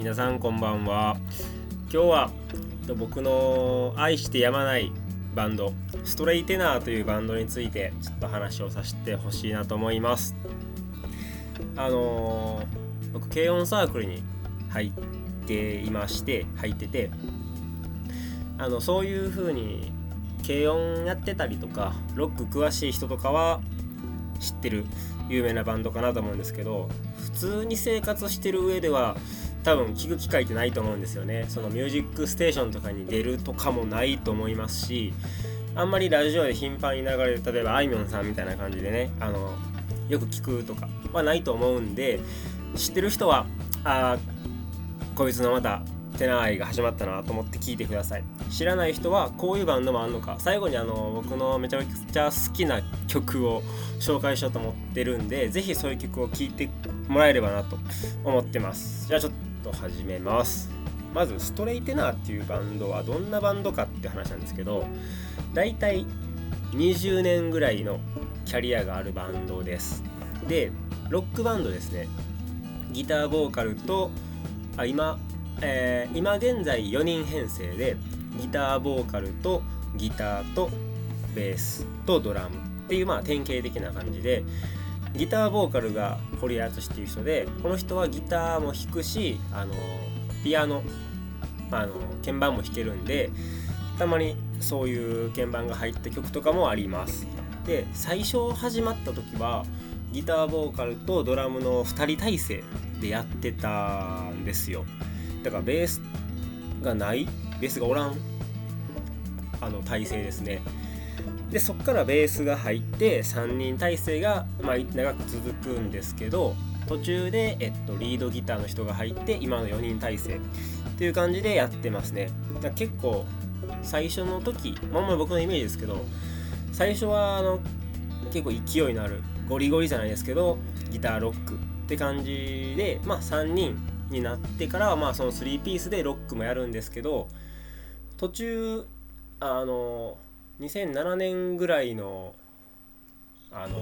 皆さんこんばんは。今日は僕の愛してやまないバンドストレイテナーというバンドについてちょっと話をさせてほしいなと思います。あのー、僕軽音サークルに入っていまして入っててあのそういう風に軽音やってたりとかロック詳しい人とかは知ってる有名なバンドかなと思うんですけど普通に生活してる上では多分聞く機会ってないと思うんですよね。そのミュージックステーションとかに出るとかもないと思いますしあんまりラジオで頻繁に流れる例えばあいみょんさんみたいな感じでねあのよく聞くとかはないと思うんで知ってる人はあこいつのまたテナー愛が始まったなと思って聞いてください。知らない人はこういうバンドもあんのか。最後にあの僕のめちゃめちゃ好きな曲を紹介しようと思ってるんで是非そういう曲を聴いてもらえればなと思ってます。じゃあちょっとと始めます。まずストレイテナーっていうバンドはどんなバンドかって話なんですけどだいたい20年ぐらいのキャリアがあるバンドです。でロックバンドですね。ギターボーカルとあ今えー、今現在4人編成でギターボーカルとギターとベースとドラムっていうまあ典型的な感じでギターボーカルが堀敦っていう人でこの人はギターも弾くしあのピアノ、まあ、あの鍵盤も弾けるんでたまにそういう鍵盤が入った曲とかもあります。で最初始まった時はギターボーカルとドラムの2人体制でやってたんですよ。だからベースがないベースがおらんあの体制ですね。でそっからベースが入って3人体制が、まあ、長く続くんですけど途中で、えっと、リードギターの人が入って今の4人体制っていう感じでやってますね。だ結構最初の時まあまあ僕のイメージですけど最初はあの結構勢いのあるゴリゴリじゃないですけどギターロックって感じでまあ3人になってからはまあその3ピースでロックもやるんですけど途中あの2007年ぐらいのあの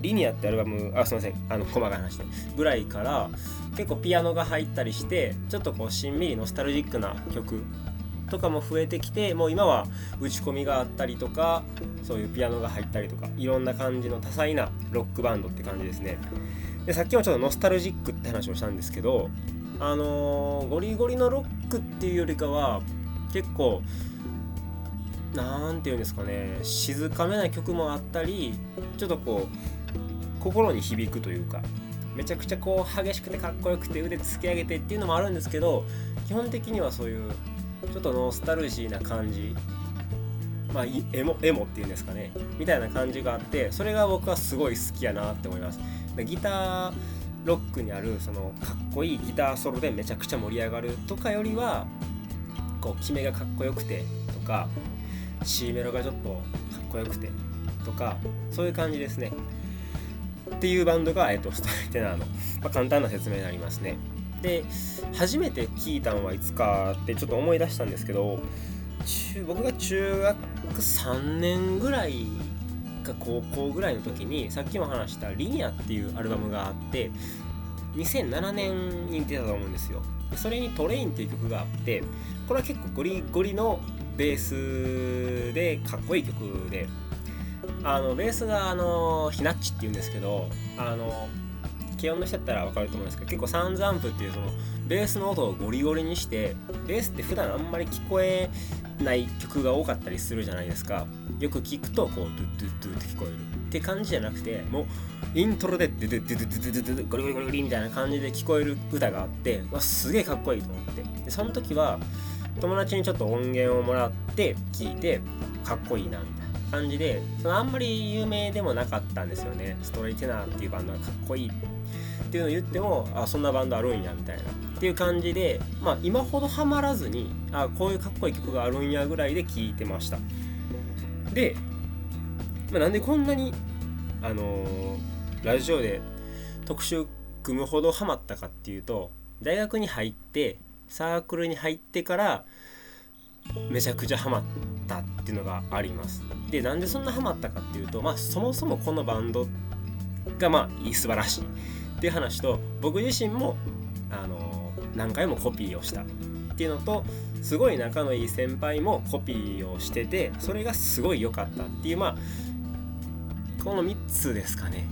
リニアってアルバムあすいませんあの細かい話でぐらいから結構ピアノが入ったりしてちょっとこうしんみりノスタルジックな曲とかも増えてきてもう今は打ち込みがあったりとかそういうピアノが入ったりとかいろんな感じの多彩なロックバンドって感じですね。でさっきもちょっとノスタルジックって話をしたんですけどあのー、ゴリゴリのロックっていうよりかは結構何て言うんですかね静かめな曲もあったりちょっとこう心に響くというかめちゃくちゃこう激しくてかっこよくて腕突き上げてっていうのもあるんですけど基本的にはそういうちょっとノスタルジーな感じまあエモエモっていうんですかねみたいな感じがあってそれが僕はすごい好きやなって思います。ギターロックにあるそのかっこいいギターソロでめちゃくちゃ盛り上がるとかよりはこう決めがかっこよくてとか C メロがちょっとかっこよくてとかそういう感じですね。っていうバンドが、えっと、ストライテナーの、まあ、簡単な説明になりますね。で初めて聞いたのはいつかってちょっと思い出したんですけど僕が中学3年ぐらいか高校ぐらいの時にさっきも話した「リニア」っていうアルバムがあって2007年に出たと思うんですよ。それに「トレイン」っていう曲があってこれは結構ゴリゴリのベースでかっこいい曲であのベースがあのヒナッチっていうんですけどあの軽音の人だったら分かると思うんですけど結構サンズアンプっていうそのベースの音をゴリゴリにしてベースって普段あんまり聞こえない曲が多かったりするじゃないですか。よく聞くとこうドゥッドゥッドゥって聞こえるって感じじゃなくてもうイントロでドゥドゥドゥドゥドゥドゥドゥゴリゴリゴリゴリみたいな感じで聞こえる歌があってわすげえかっこいいと思って。でその時は友達にちょっと音源をもらって聞いてかっこいいなみたいな感じでそのあんまり有名でもなかったんですよね。ストレイテナーっていうバンドがかっこいいっていうのを言ってもあそんなバンドあるんやみたいなっていう感じで、まあ、今ほどハマらずにあこういうかっこいい曲があるんやぐらいで聴いてました。で、まあ、なんでこんなにあのー、ラジオで特集組むほどハマったかっていうと大学に入ってサークルに入ってからめちゃくちゃハマったっていうのがあります。でなんでそんなハマったかっていうとまあそもそもこのバンドがまあ素晴らしいっていう話と僕自身もあの何回もコピーをしたっていうのとすごい仲のいい先輩もコピーをしててそれがすごい良かったっていうまあこの3つですかね。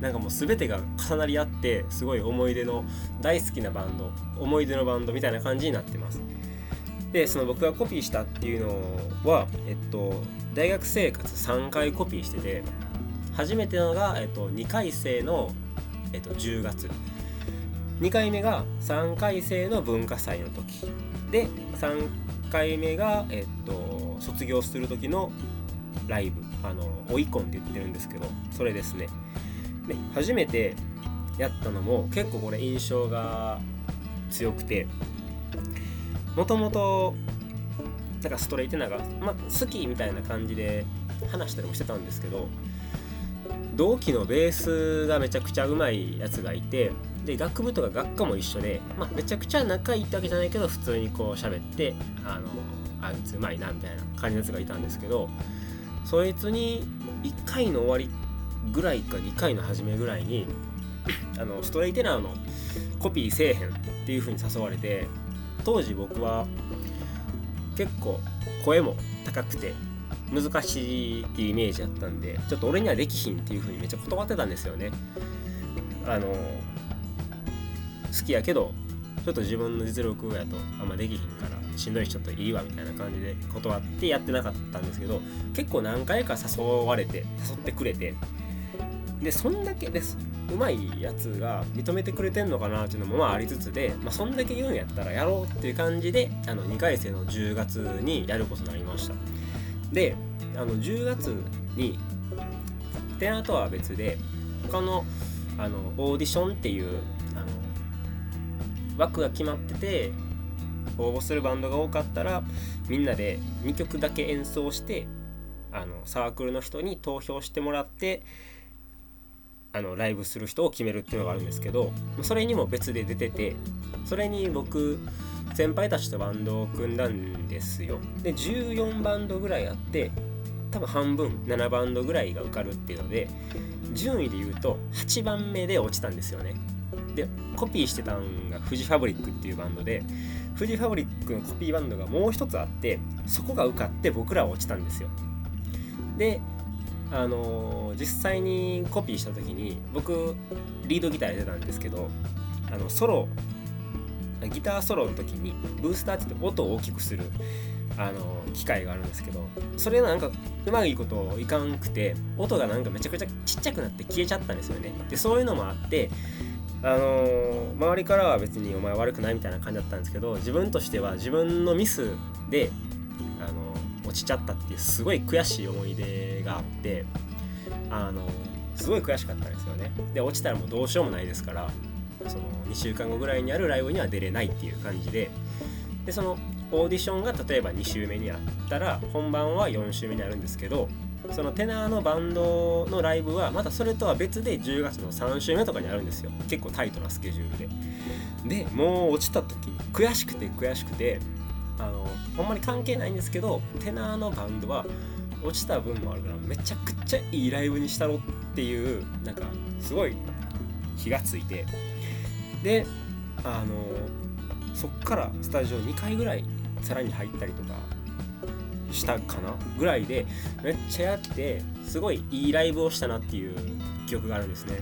なんかもう全てが重なり合ってすごい思い出の大好きなバンド思い出のバンドみたいな感じになってます。でその僕がコピーしたっていうのはえっと大学生活3回コピーしてて初めてのが、えっと、2回生の、えっと、10月。2回目が3回生の文化祭の時。で3回目が、えっと、卒業する時のライブ。あの追い込んって言ってるんですけどそれですね。初めてやったのも結構これ印象が強くてもともとなんかストレイテナが、まあ、好きみたいな感じで話したりもしてたんですけど同期のベースがめちゃくちゃうまいやつがいてで学部とか学科も一緒で、まあ、めちゃくちゃ仲いいってわけじゃないけど普通にこう喋ってあのあいつうまいなみたいな感じのやつがいたんですけどそいつに1回の終わりぐらいか2回の初めぐらいにあのストレイテナーのコピーせえへんっていう風に誘われて当時僕は結構声も高くて難しいっていうイメージだったんでちょっと俺にはできひんっていう風にめっちゃ断ってたんですよね。あの好きやけどちょっと自分の実力やとあんまできひんからしんどいしちょっといいわみたいな感じで断ってやってなかったんですけど結構何回か誘われて誘ってくれてでそんだけですうまいやつが認めてくれてんのかなっていうのもまあありつつで、まあ、そんだけ言うんやったらやろうっていう感じであの2回生の10月にやることになりました。であの10月にテナとは別で他のあのオーディションっていうあの枠が決まってて応募するバンドが多かったらみんなで2曲だけ演奏してあのサークルの人に投票してもらってあのライブする人を決めるっていうのがあるんですけどそれにも別で出ててそれに僕先輩たちとバンドを組んだんですよ。で14バンドぐらいあって多分半分7バンドぐらいが受かるっていうので順位で言うと8番目で落ちたんですよね。でコピーしてたんがフジファブリックっていうバンドでフジファブリックのコピーバンドがもう一つあってそこが受かって僕らは落ちたんですよ。であの実際にコピーした時に僕リードギターやってたんですけどあのソロギターソロの時にブースターって言って音を大きくするあの機械があるんですけどそれなんかうまいこといかんくて音がなんかめちゃくちゃちっちゃくなって消えちゃったんですよね。でそういうのもあってあの周りからは別にお前悪くないみたいな感じだったんですけど自分としては自分のミスでちちゃったっていうすごい悔しい思い出があってあのすごい悔しかったんですよね。で落ちたらもうどうしようもないですからその2週間後ぐらいにあるライブには出れないっていう感じで。でそのオーディションが例えば2週目にあったら本番は4週目にあるんですけどそのテナーのバンドのライブはまたそれとは別で10月の3週目とかにあるんですよ。結構タイトなスケジュールで。でもう落ちた時に悔しくて悔しくてあのほんまに関係ないんですけどテナーのバンドは落ちた分もあるからめちゃくちゃいいライブにしたろっていうなんかすごい火がついて。であのそっからスタジオ2回ぐらいさらに入ったりとかしたかなぐらいでめっちゃやってすごいいいライブをしたなっていう記憶があるんですね。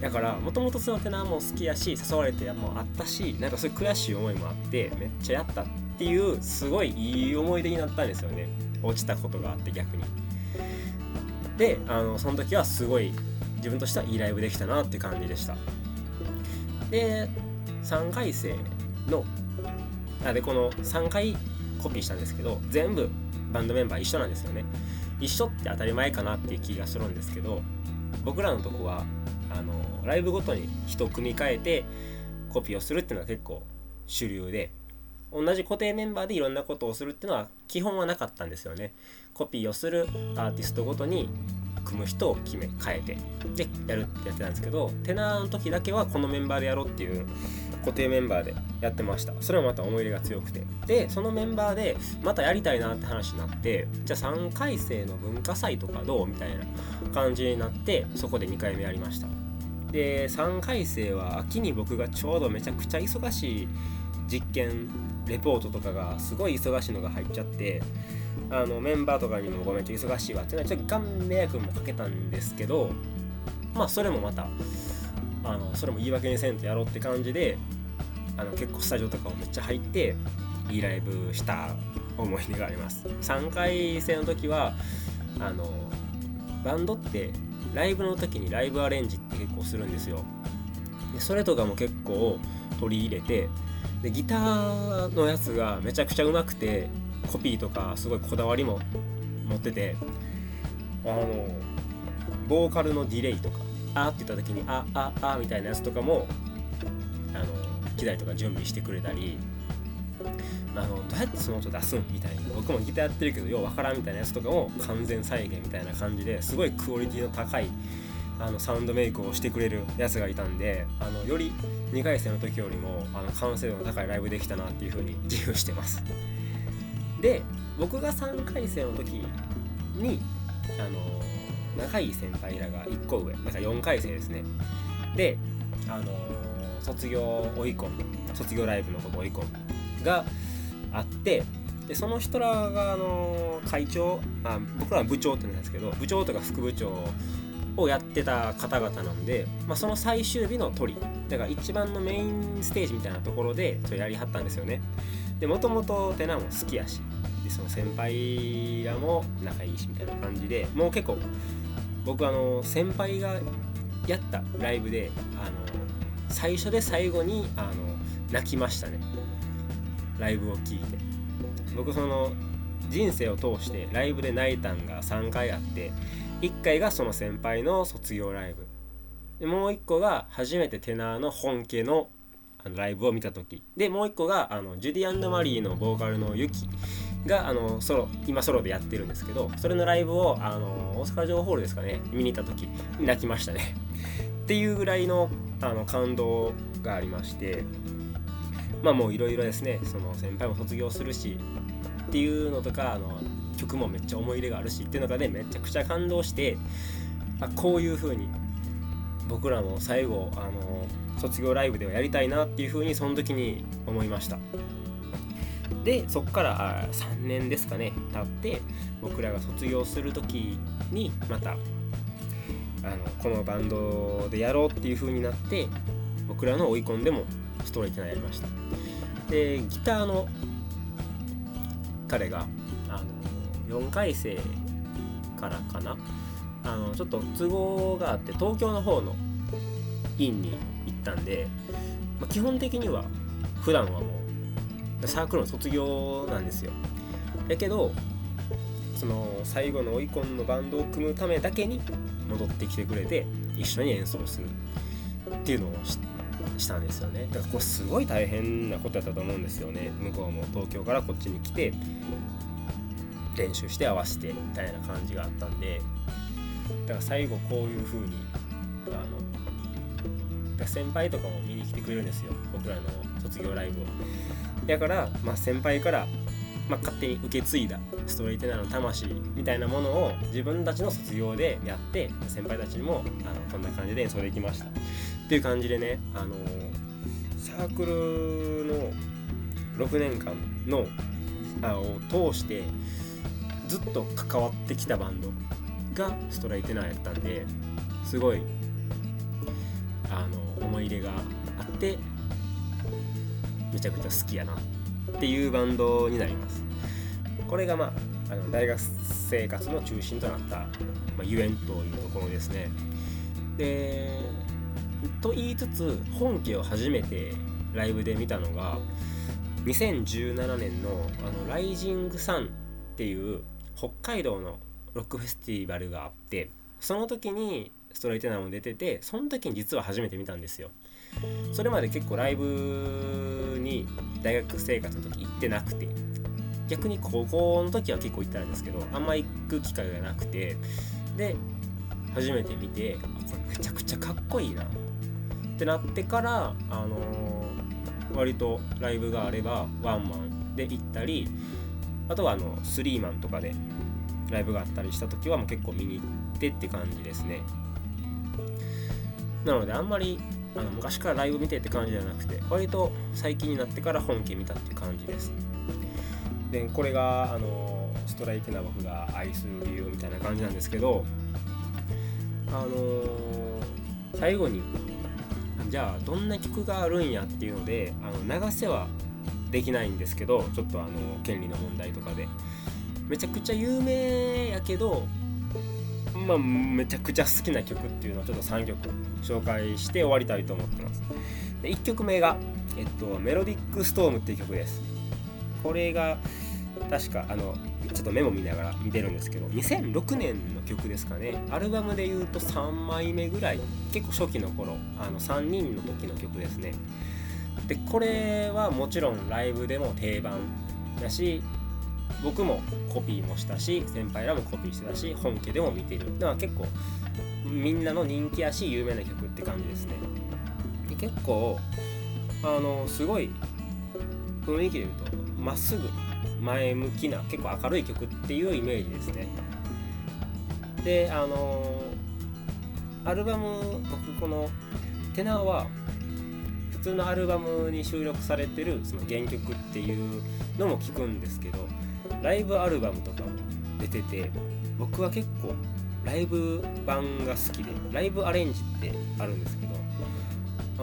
だからもともとそのテナーも好きやし誘われてもあったしなんかそういう悔しい思いもあってめっちゃやったっていうすごいいい思い出になったんですよね。落ちたことがあって逆に。であのその時はすごい自分としてはいいライブできたなって感じでした。で3回生のあでこの3回コピーしたんですけど全部バンドメンバー一緒なんですよね。一緒って当たり前かなっていう気がするんですけど僕らのとこはあのライブごとに人を組み替えてコピーをするっていうのは結構主流で同じ固定メンバーでいろんなことをするっていうのは基本はなかったんですよね。コピーをするアーティストごとに組む人を決め変えてでやるってやってたんですけどテナーの時だけはこのメンバーでやろうっていう固定メンバーでやってました。それもまた思い入れが強くて。でそのメンバーでまたやりたいなって話になってじゃあ3回生の文化祭とかどうみたいな感じになってそこで2回目やりました。で3回生は秋に僕がちょうどめちゃくちゃ忙しい実験レポートとかがすごい忙しいのが入っちゃってあのメンバーとかにもごめんちょっと忙しいわっていうのはちょっとガン迷惑もかけたんですけどまあそれもまたあのそれも言い訳にせんとやろうって感じであの結構スタジオとかもめっちゃ入っていいライブした思い出があります。3回生の時はあのバンドってライブの時にライブアレンジって結構するんですよ。でそれとかも結構取り入れてでギターのやつがめちゃくちゃうまくてコピーとかすごいこだわりも持っててあのボーカルのディレイとか「あ」って言った時に「あああ」みたいなやつとかもあの機材とか準備してくれたりあのどうやってその音出すんみたいな。僕もギターやってるけどようわからんみたいなやつとかも完全再現みたいな感じですごいクオリティの高いあのサウンドメイクをしてくれるやつがいたんであのより2回戦の時よりもあの完成度の高いライブできたなっていう風に自負してます。で僕が3回戦の時にあの仲いい先輩らが1個上なんか4回生ですね。であの卒業追い込む卒業ライブのこと追い込むがあってでその人らがあの会長あ僕らは部長って言うんですけど部長とか副部長をやってた方々なんで、まあ、その最終日の鳥だから一番のメインステージみたいなところでそれやりはったんですよね。でもともとテナも好きやしでその先輩らも仲いいしみたいな感じでもう結構僕あの先輩がやったライブであの最初で最後にあの泣きましたね。ライブを聴いて。僕その人生を通してライブで泣いたんが3回あって1回がその先輩の卒業ライブ。でもう1個が初めてテナーの本家のあのライブを見た時。でもう1個があのジュディマリーのボーカルのユキがあのソロ今ソロでやってるんですけどそれのライブをあの大阪城ホールですかね見に行った時泣きましたね。っていうぐらいのあの感動がありまして。まあもういろいろですねその先輩も卒業するしっていうのとかあの曲もめっちゃ思い入れがあるしっていうのがねめちゃくちゃ感動してあこういう風に僕らも最後あの卒業ライブではやりたいなっていう風にその時に思いました。でそっから3年ですかね経って僕らが卒業する時にまたあのこのバンドでやろうっていう風になって僕らの追い込んでもストレートなやりました。でギターの彼があの4回生からかな。あのちょっと都合があって東京の方の院に行ったんで、まあ、基本的には普段はもうサークルの卒業なんですよ。だけどその最後の追い込んのバンドを組むためだけに戻ってきてくれて一緒に演奏するっていうのを知ってしたんですよね。だからこれすごい大変なことやったと思うんですよね。向こうも東京からこっちに来て練習して合わせてみたいな感じがあったんで。だから最後こういう風にあの先輩とかも見に来てくれるんですよ。僕らの卒業ライブを。だから、まあ、先輩からまあ、勝手に受け継いだストレイテナーの魂みたいなものを自分たちの卒業でやって先輩たちにもあのこんな感じで演奏できました。っていう感じでね、あのサークルの6年間のあを通してずっと関わってきたバンドがストライテナーやったんですごいあの思い入れがあってめちゃくちゃ好きやなっていうバンドになります。これがまああの大学生活の中心となった、まあ、ゆえんというところですね。でと言いつつ本家を初めてライブで見たのが2017年のあのライジングサンっていう北海道のロックフェスティバルがあってその時にストレイテナーも出ててその時に実は初めて見たんですよ。それまで結構ライブに大学生活の時行ってなくて逆に高校の時は結構行ったんですけどあんま行く機会がなくてで初めて見てこれめちゃくちゃかっこいいな。ってなってからあのー、割とライブがあればワンマンで行ったりあとはあのスリーマンとかでライブがあったりした時はもう結構見に行ってって感じですね。なのであんまりあの昔からライブ見てって感じじゃなくて割と最近になってから本家見たっていう感じです。でこれがあのストライテナ僕が愛する理由みたいな感じなんですけどあの最後にじゃあどんな曲があるんやっていうのであの流せはできないんですけどちょっとあの権利の問題とかで。めちゃくちゃ有名やけどまあめちゃくちゃ好きな曲っていうのをちょっと3曲紹介して終わりたいと思ってます。で1曲目が、えっと、メロディックストームっていう曲です。これが確かあのとメモ見ながら見てるんですけど2006年の曲ですかね。アルバムで言うと3枚目ぐらい結構初期の頃あの3人の時の曲ですね。でこれはもちろんライブでも定番だし僕もコピーもしたし先輩らもコピーしてたし本家でも見てる。だから結構みんなの人気やし有名な曲って感じですね。で結構あのすごい雰囲気で言うとまっすぐ前向きな結構明るい曲っていうイメージですね。であのアルバム僕このテナーは普通のアルバムに収録されてるその原曲っていうのも聞くんですけどライブアルバムとかも出てて僕は結構ライブ版が好きでライブアレンジってあるんですけど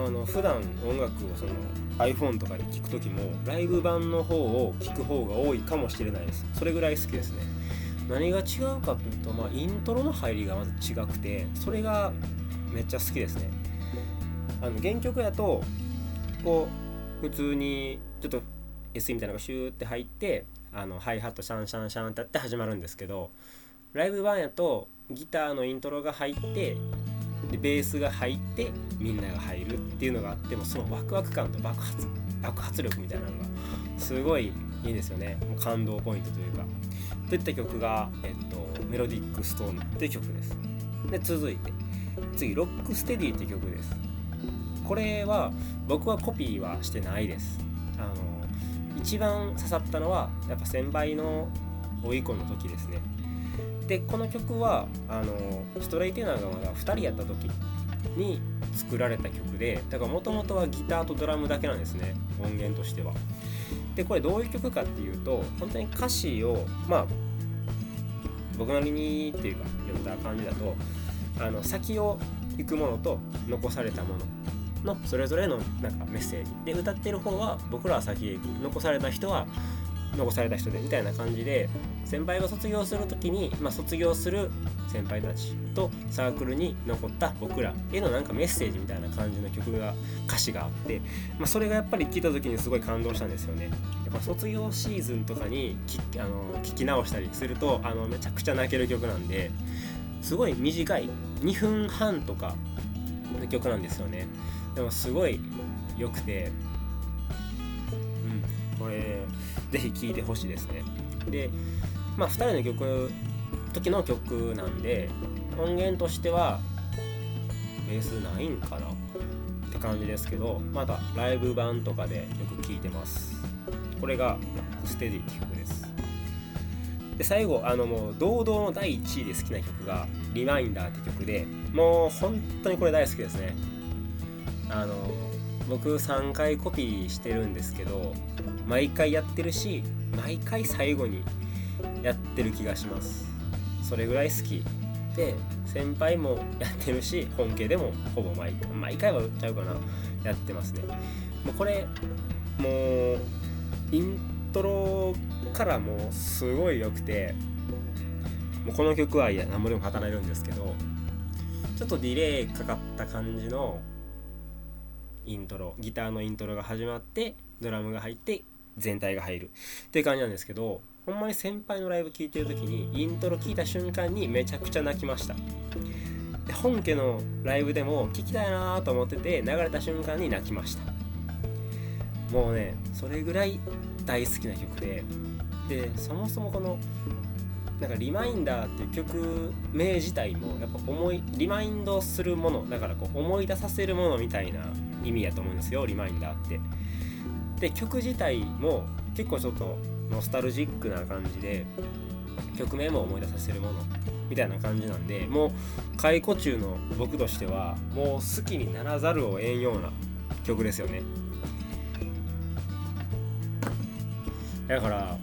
あの普段音楽をその iPhone とかで聞く時もライブ版の方を聞く方が多いかもしれないです。それぐらい好きですね。何が違うかというと、まあ、イントロの入りがまず違くてそれがめっちゃ好きですね。あの原曲やとこう普通にちょっと SE みたいなのがシューって入ってあのハイハットシャンシャンシャンってやって始まるんですけどライブ版やとギターのイントロが入ってでベースが入ってみんなが入るっていうのがあってもそのワクワク感と爆発爆発力みたいなのがすごいいいですよね。もう感動ポイントというか。といった曲が、えっと、メロディックストームっていう曲です。で続いて。次ロックステディって曲です。これは僕はコピーはしてないです。あの一番刺さったのはやっぱ先輩の追い込の時ですね。でこの曲はあのストレイテナーがまだ2人やった時に作られた曲でだからもともとはギターとドラムだけなんですね音源としては。でこれどういう曲かっていうと本当に歌詞をまあ僕なりにっていうか読んだ感じだとあの先を行くものと残されたもののそれぞれのなんかメッセージ。で歌ってる方は僕らは先へ行く。残された人は残された人でみたいな感じで先輩が卒業する時に、まあ、卒業する先輩たちとサークルに残った僕らへのなんかメッセージみたいな感じの曲が歌詞があって、まあ、それがやっぱり聴いた時にすごい感動したんですよね。やっぱ卒業シーズンとかにきあの聞き直したりするとあのめちゃくちゃ泣ける曲なんですごい短い2分半とかの曲なんですよね。でもすごい良くてうんこれぜひ聴いてほしいですね。でまあ、2人の曲時の曲なんで音源としてはベースないんかなって感じですけどまだライブ版とかでよく聴いてます。これが「ステディ」って曲です。で最後あのもう堂々の第1位で好きな曲が「リマインダー」って曲でもう本当にこれ大好きですね。あの僕3回コピーしてるんですけど毎回やってるし毎回最後にやってる気がします。それぐらい好き。で先輩もやってるし本家でもほぼ毎回毎回は売っちゃうかな。やってますね。もうこれもうイントロからもうすごい良くてもうこの曲はいや何ぼでも語れるんですけどちょっとディレイかかった感じのイントロギターのイントロが始まってドラムが入って全体が入る。っていう感じなんですけどほんまに先輩のライブ聴いてる時にイントロ聞いた瞬間にめちゃくちゃ泣きました。本家のライブでも聴きたいなと思ってて流れた瞬間に泣きました。もうねそれぐらい大好きな曲ででそもそもこのなんか「リマインダー」っていう曲名自体もやっぱ思いリマインドするものだからこう思い出させるものみたいな意味やと思うんですよリマインダーって。で曲自体も結構ちょっとノスタルジックな感じで曲名も思い出させるものみたいな感じなんでもう解雇中の僕としてはもう好きにならざるを得んような曲ですよね。だから、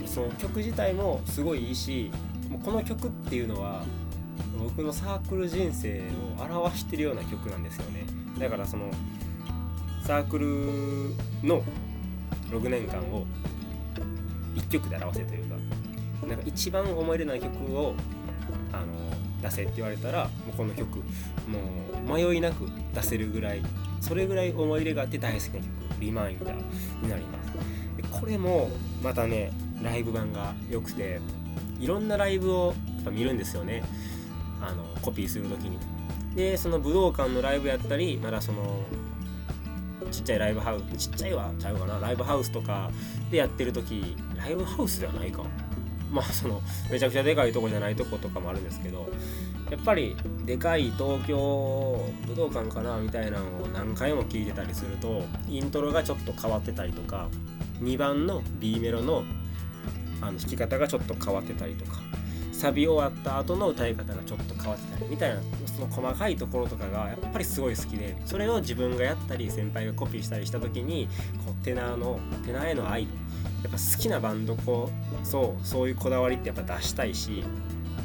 うん、その曲自体もすごいいいしもうこの曲っていうのは僕のサークル人生を表してるような曲なんですよね。だからそのサークルの6年間を1曲で表せというかなんか一番思い入れない曲をあの出せって言われたらもうこの曲もう迷いなく出せるぐらいそれぐらい思い入れがあって大好きな曲「リマインダー」になります。でこれもまたねライブ版が良くていろんなライブをやっぱ見るんですよね。あのコピーする時に。でその武道館のライブやったりまだそのちっちゃいライブハウスちっちゃいはちゃうかなライブハウスとかでやってる時ライブハウスではないか。まあそのめちゃくちゃでかいとこじゃないとことかもあるんですけどやっぱりでかい東京武道館かなみたいなのを何回も聞いてたりするとイントロがちょっと変わってたりとか2番の B メロのあの弾き方がちょっと変わってたりとかサビ終わった後の歌い方がちょっと変わってたりみたいなその細かいところとかがやっぱりすごい好きでそれを自分がやったり先輩がコピーしたりした時にこうテナーのテナーへの愛やっぱ好きなバンドこそうそういうこだわりってやっぱ出したいし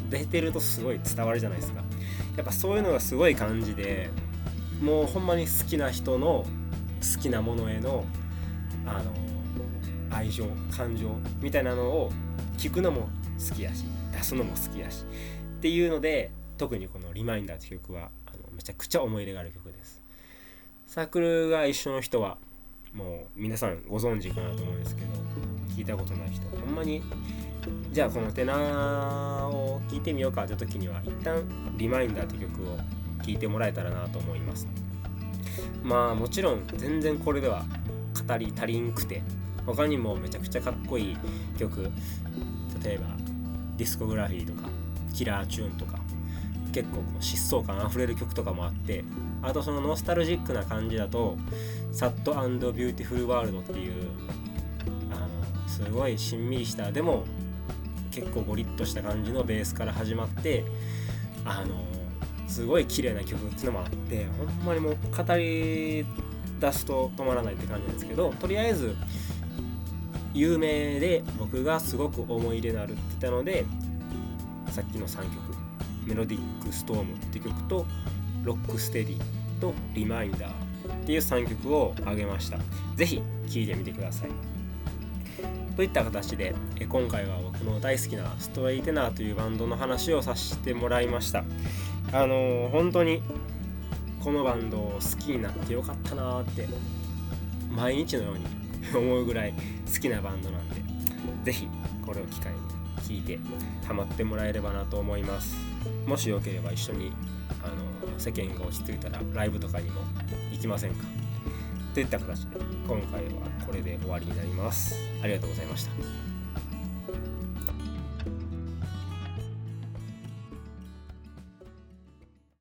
出てるとすごい伝わるじゃないですか。やっぱそういうのがすごい感じでもうほんまに好きな人の好きなものへのあの愛情感情みたいなのを聞くのも好きやし。出すのも好きやしっていうので特にこの「リマインダー」って曲はあのめちゃくちゃ思い入れがある曲です。サークルが一緒の人はもう皆さんご存知かなと思うんですけど聞いたことない人ほんまにじゃあこのテナーを聴いてみようかって時には一旦「リマインダー」って曲を聴いてもらえたらなと思います。まあもちろん全然これでは語り足りんくて他にもめちゃくちゃかっこいい曲例えばディスコグラフィーとかキラーチューンとか結構こう疾走感あふれる曲とかもあってあとそのノスタルジックな感じだと「 Sad Beautiful World」っていうあのすごいしんみりしたでも結構ゴリッとした感じのベースから始まってあのすごい綺麗な曲っていうのもあってほんまにもう語り出すと止まらないって感じなんですけどとりあえず有名で僕がすごく思い入れのあるって言ったのでさっきの3曲「メロディック・ストーム」って曲と「ロック・ステディ」と「リマインダー」っていう3曲をあげました。是非聴いてみてください。といった形で今回は僕の大好きなストレイテナーというバンドの話をさせてもらいました。あのー、本当にこのバンドを好きになってよかったなーって毎日のように思うぐらい好きなバンドなんで是非これを機会に聴いてハマってもらえればなと思います。もしよければ一緒にあの世間が落ち着いたらライブとかにも行きませんか？といった形で今回はこれで終わりになります。ありがとうございました。